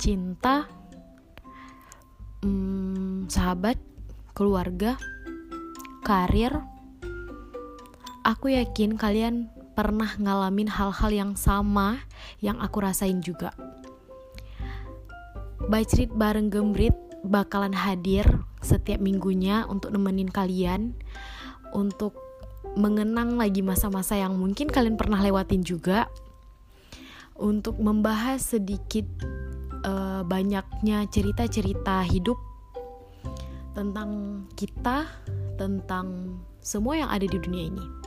cinta, hmm, sahabat, keluarga, karir. Aku yakin kalian pernah ngalamin hal-hal yang sama yang aku rasain juga. Bacrit bareng Gembrit bakalan hadir setiap minggunya untuk nemenin kalian untuk mengenang lagi masa-masa yang mungkin kalian pernah lewatin juga untuk membahas sedikit uh, banyaknya cerita-cerita hidup tentang kita, tentang semua yang ada di dunia ini.